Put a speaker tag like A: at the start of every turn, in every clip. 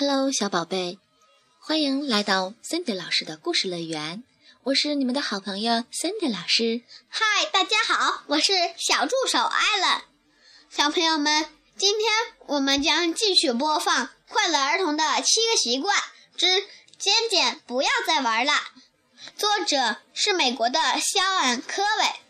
A: Hello，小宝贝，欢迎来到 Cindy 老师的故事乐园。我是你们的好朋友 Cindy 老师。
B: 嗨，大家好，我是小助手艾伦。小朋友们，今天我们将继续播放《快乐儿童的七个习惯之尖尖不要再玩了》，作者是美国的肖恩·科维。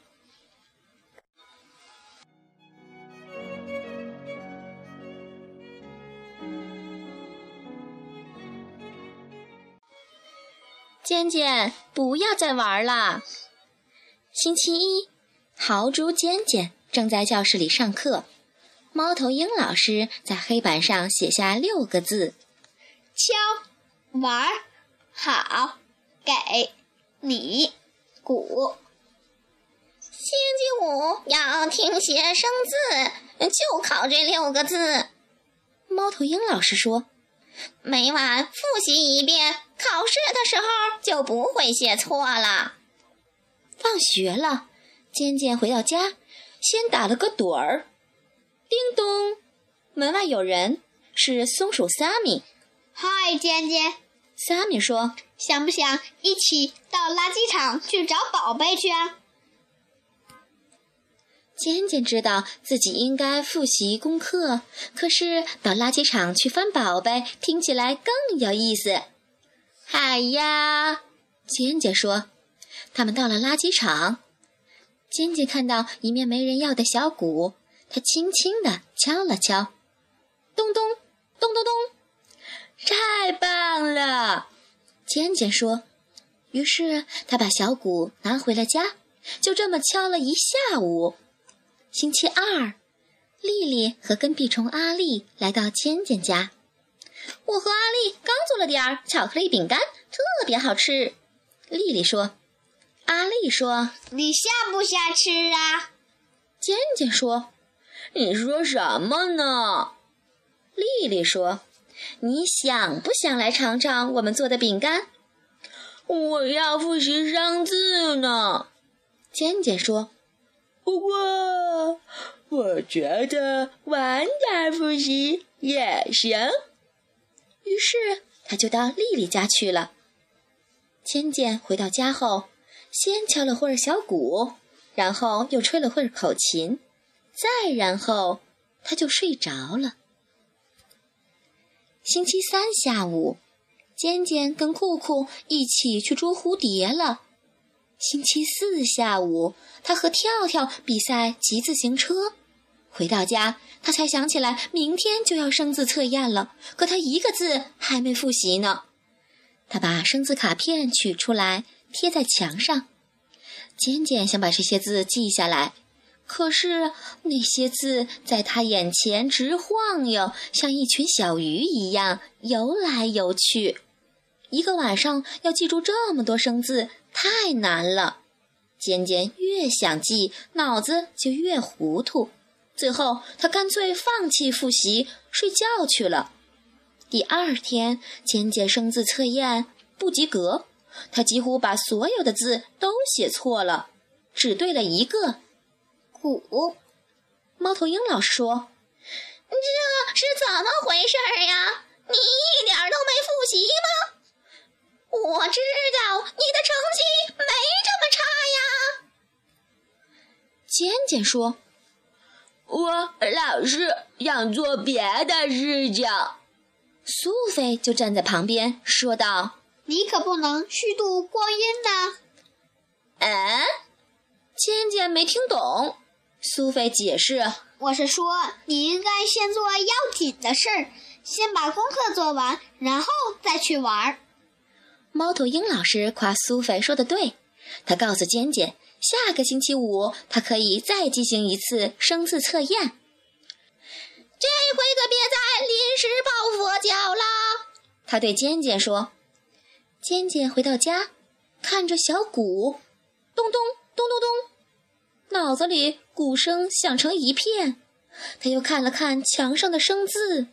A: 尖尖，不要再玩了。星期一，豪猪尖尖正在教室里上课。猫头鹰老师在黑板上写下六个字：
B: 敲、玩、好、给、你、鼓。星期五要听写生字，就考这六个字。
A: 猫头鹰老师说。
B: 每晚复习一遍，考试的时候就不会写错了。
A: 放学了，尖尖回到家，先打了个盹儿。叮咚，门外有人，是松鼠萨米。
B: 嗨，尖尖，
A: 萨米说：“
B: 想不想一起到垃圾场去找宝贝去啊？”
A: 尖尖知道自己应该复习功课，可是到垃圾场去翻宝贝听起来更有意思。嗨呀，尖尖说。他们到了垃圾场，尖尖看到一面没人要的小鼓，他轻轻地敲了敲，咚咚咚咚咚，太棒了！尖尖说。于是他把小鼓拿回了家，就这么敲了一下午。星期二，丽丽和跟屁虫阿丽来到尖尖家。我和阿丽刚做了点儿巧克力饼干，特别好吃。丽丽说：“阿丽说，
B: 你下不下吃啊？”
A: 健健说：“你说什么呢？”丽丽说：“你想不想来尝尝我们做的饼干？”我要复习生字呢。健健说。不过，我觉得晚点复习也行。于是，他就到丽丽家去了。尖尖回到家后，先敲了会儿小鼓，然后又吹了会儿口琴，再然后他就睡着了。星期三下午，尖尖跟酷酷一起去捉蝴蝶了。星期四下午，他和跳跳比赛骑自行车。回到家，他才想起来明天就要生字测验了，可他一个字还没复习呢。他把生字卡片取出来贴在墙上。尖尖想把这些字记下来，可是那些字在他眼前直晃悠，像一群小鱼一样游来游去。一个晚上要记住这么多生字。太难了，尖尖越想记，脑子就越糊涂。最后，他干脆放弃复习，睡觉去了。第二天，尖尖生字测验不及格，他几乎把所有的字都写错了，只对了一个“鼓”。猫头鹰老师说：“
B: 这是怎么回事呀？你一点都没复习吗？”我知道你的成绩没这么差呀，
A: 尖尖说：“我老是想做别的事情。”苏菲就站在旁边说道：“
B: 你可不能虚度光阴呐！”
A: 哎，尖尖没听懂。苏菲解释：“
B: 我是说，你应该先做要紧的事儿，先把功课做完，然后再去玩。”
A: 猫头鹰老师夸苏菲说的对，他告诉尖尖，下个星期五他可以再进行一次生字测验。
B: 这回可别再临时抱佛脚了，
A: 他对尖尖说。尖尖回到家，看着小鼓，咚咚咚咚咚，脑子里鼓声响成一片。他又看了看墙上的生字，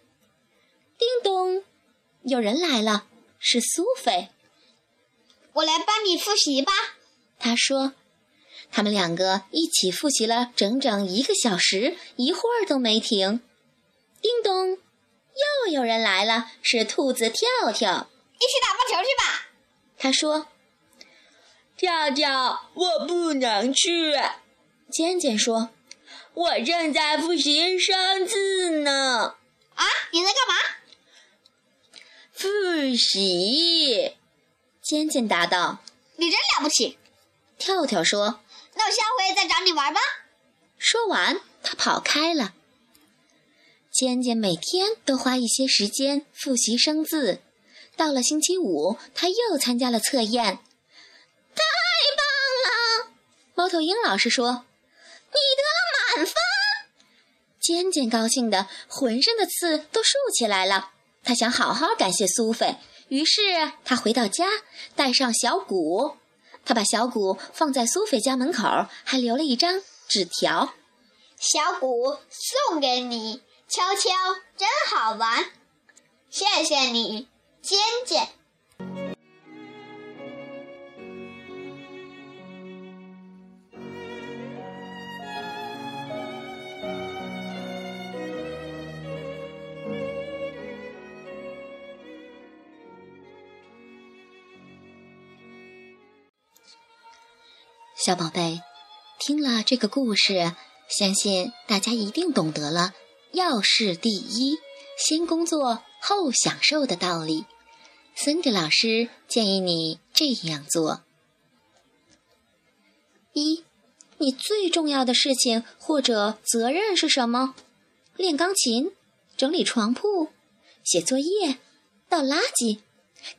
A: 叮咚，有人来了，是苏菲。
B: 我来帮你复习吧，
A: 他说。他们两个一起复习了整整一个小时，一会儿都没停。叮咚，又有人来了，是兔子跳跳。
B: 一起打棒球去吧，
A: 他说。
C: 跳跳，我不能去。
A: 尖尖说：“
C: 我正在复习生字呢。”
B: 啊，你在干嘛？
C: 复习。
A: 尖尖答道：“
B: 你真了不起。”
A: 跳跳说：“
B: 我下回再找你玩吧。”
A: 说完，他跑开了。尖尖每天都花一些时间复习生字。到了星期五，他又参加了测验。
B: 太棒了！
A: 猫头鹰老师说：“
B: 你得了满分。”
A: 尖尖高兴的浑身的刺都竖起来了。他想好好感谢苏菲，于是他回到家，带上小鼓。他把小鼓放在苏菲家门口，还留了一张纸条：“
B: 小鼓送给你，敲敲真好玩，谢谢你。”尖尖，
A: 小宝贝，听了这个故事，相信大家一定懂得了“要事第一，先工作后享受”的道理。森迪老师建议你这样做：一，你最重要的事情或者责任是什么？练钢琴、整理床铺、写作业、倒垃圾，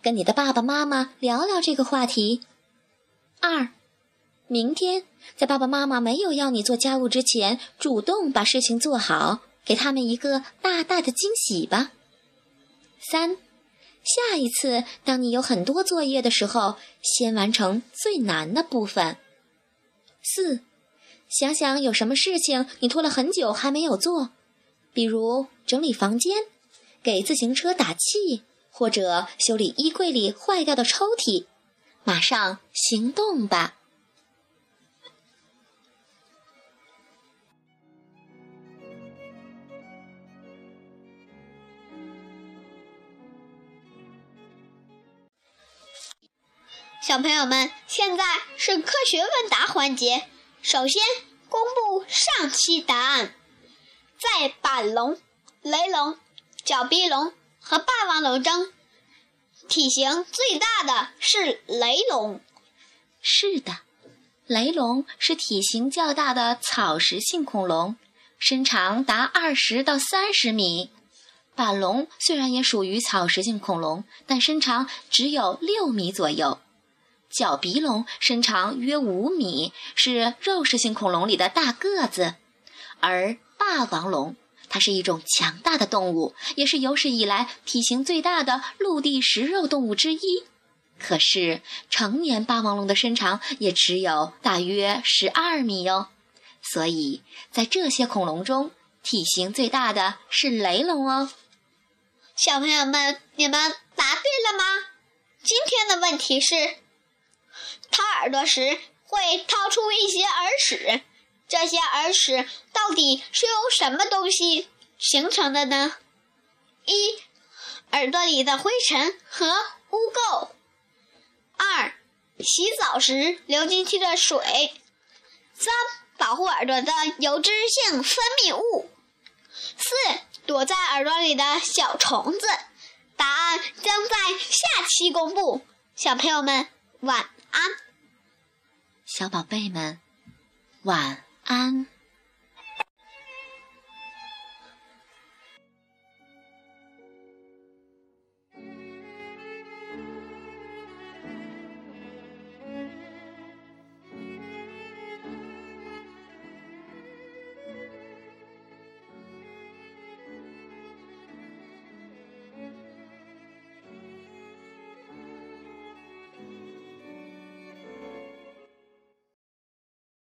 A: 跟你的爸爸妈妈聊聊这个话题。二，明天在爸爸妈妈没有要你做家务之前，主动把事情做好，给他们一个大大的惊喜吧。三。下一次，当你有很多作业的时候，先完成最难的部分。四，想想有什么事情你拖了很久还没有做，比如整理房间、给自行车打气，或者修理衣柜里坏掉的抽屉，马上行动吧。
B: 小朋友们，现在是科学问答环节。首先公布上期答案：在板龙、雷龙、角鼻龙和霸王龙中，体型最大的是雷龙。
A: 是的，雷龙是体型较大的草食性恐龙，身长达二十到三十米。板龙虽然也属于草食性恐龙，但身长只有六米左右。角鼻龙身长约五米，是肉食性恐龙里的大个子，而霸王龙，它是一种强大的动物，也是有史以来体型最大的陆地食肉动物之一。可是，成年霸王龙的身长也只有大约十二米哟。所以在这些恐龙中，体型最大的是雷龙哦。
B: 小朋友们，你们答对了吗？今天的问题是。掏耳朵时会掏出一些耳屎，这些耳屎到底是由什么东西形成的呢？一、耳朵里的灰尘和污垢；二、洗澡时流进去的水；三、保护耳朵的油脂性分泌物；四、躲在耳朵里的小虫子。答案将在下期公布，小朋友们晚安。
A: 小宝贝们，晚安。